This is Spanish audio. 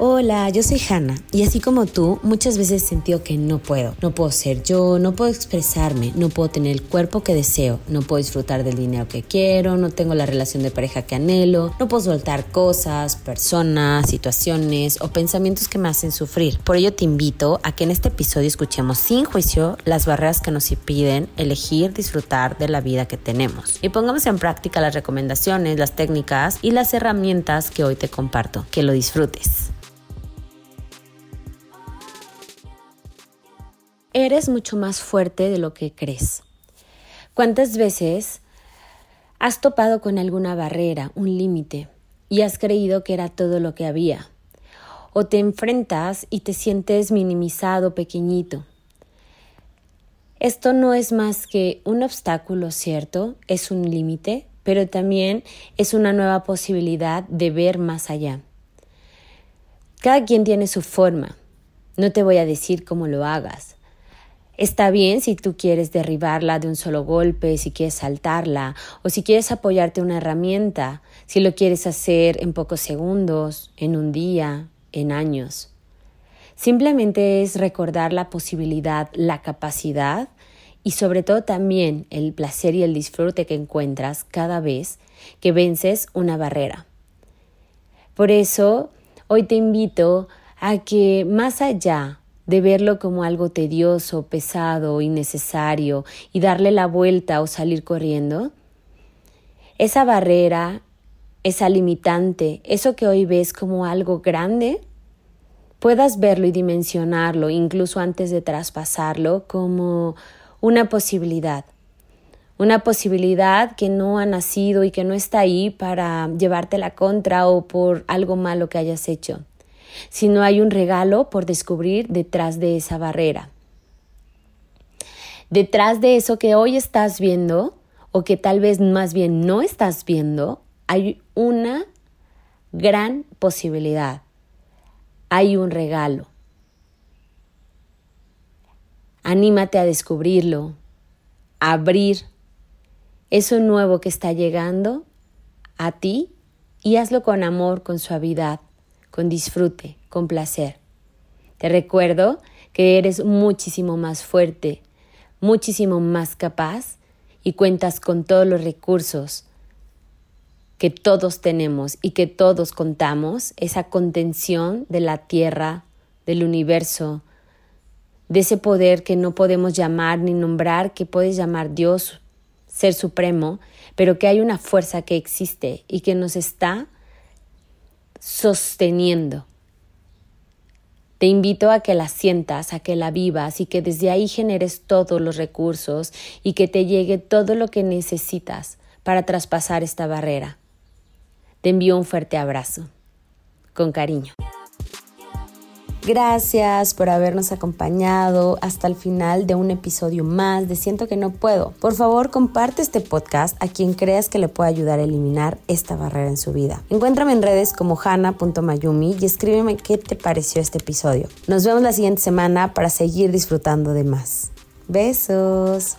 Hola, yo soy Hanna y así como tú, muchas veces he que no puedo. No puedo ser yo, no puedo expresarme, no puedo tener el cuerpo que deseo, no puedo disfrutar del dinero que quiero, no tengo la relación de pareja que anhelo, no puedo soltar cosas, personas, situaciones o pensamientos que me hacen sufrir. Por ello te invito a que en este episodio escuchemos sin juicio las barreras que nos impiden elegir disfrutar de la vida que tenemos y pongamos en práctica las recomendaciones, las técnicas y las herramientas que hoy te comparto. Que lo disfrutes. Eres mucho más fuerte de lo que crees. ¿Cuántas veces has topado con alguna barrera, un límite, y has creído que era todo lo que había? O te enfrentas y te sientes minimizado, pequeñito. Esto no es más que un obstáculo, ¿cierto? Es un límite, pero también es una nueva posibilidad de ver más allá. Cada quien tiene su forma. No te voy a decir cómo lo hagas, Está bien si tú quieres derribarla de un solo golpe, si quieres saltarla o si quieres apoyarte una herramienta, si lo quieres hacer en pocos segundos, en un día, en años. Simplemente es recordar la posibilidad, la capacidad y sobre todo también el placer y el disfrute que encuentras cada vez que vences una barrera. Por eso, hoy te invito a que más allá de verlo como algo tedioso, pesado, innecesario y darle la vuelta o salir corriendo? Esa barrera, esa limitante, eso que hoy ves como algo grande, puedas verlo y dimensionarlo, incluso antes de traspasarlo, como una posibilidad. Una posibilidad que no ha nacido y que no está ahí para llevarte la contra o por algo malo que hayas hecho sino hay un regalo por descubrir detrás de esa barrera. Detrás de eso que hoy estás viendo, o que tal vez más bien no estás viendo, hay una gran posibilidad. Hay un regalo. Anímate a descubrirlo, a abrir eso nuevo que está llegando a ti y hazlo con amor, con suavidad con disfrute, con placer. Te recuerdo que eres muchísimo más fuerte, muchísimo más capaz y cuentas con todos los recursos que todos tenemos y que todos contamos, esa contención de la tierra, del universo, de ese poder que no podemos llamar ni nombrar, que puedes llamar Dios, Ser Supremo, pero que hay una fuerza que existe y que nos está sosteniendo. Te invito a que la sientas, a que la vivas y que desde ahí generes todos los recursos y que te llegue todo lo que necesitas para traspasar esta barrera. Te envío un fuerte abrazo. Con cariño. Gracias por habernos acompañado hasta el final de un episodio más de Siento que no puedo. Por favor, comparte este podcast a quien creas que le pueda ayudar a eliminar esta barrera en su vida. Encuéntrame en redes como hana.mayumi y escríbeme qué te pareció este episodio. Nos vemos la siguiente semana para seguir disfrutando de más. Besos.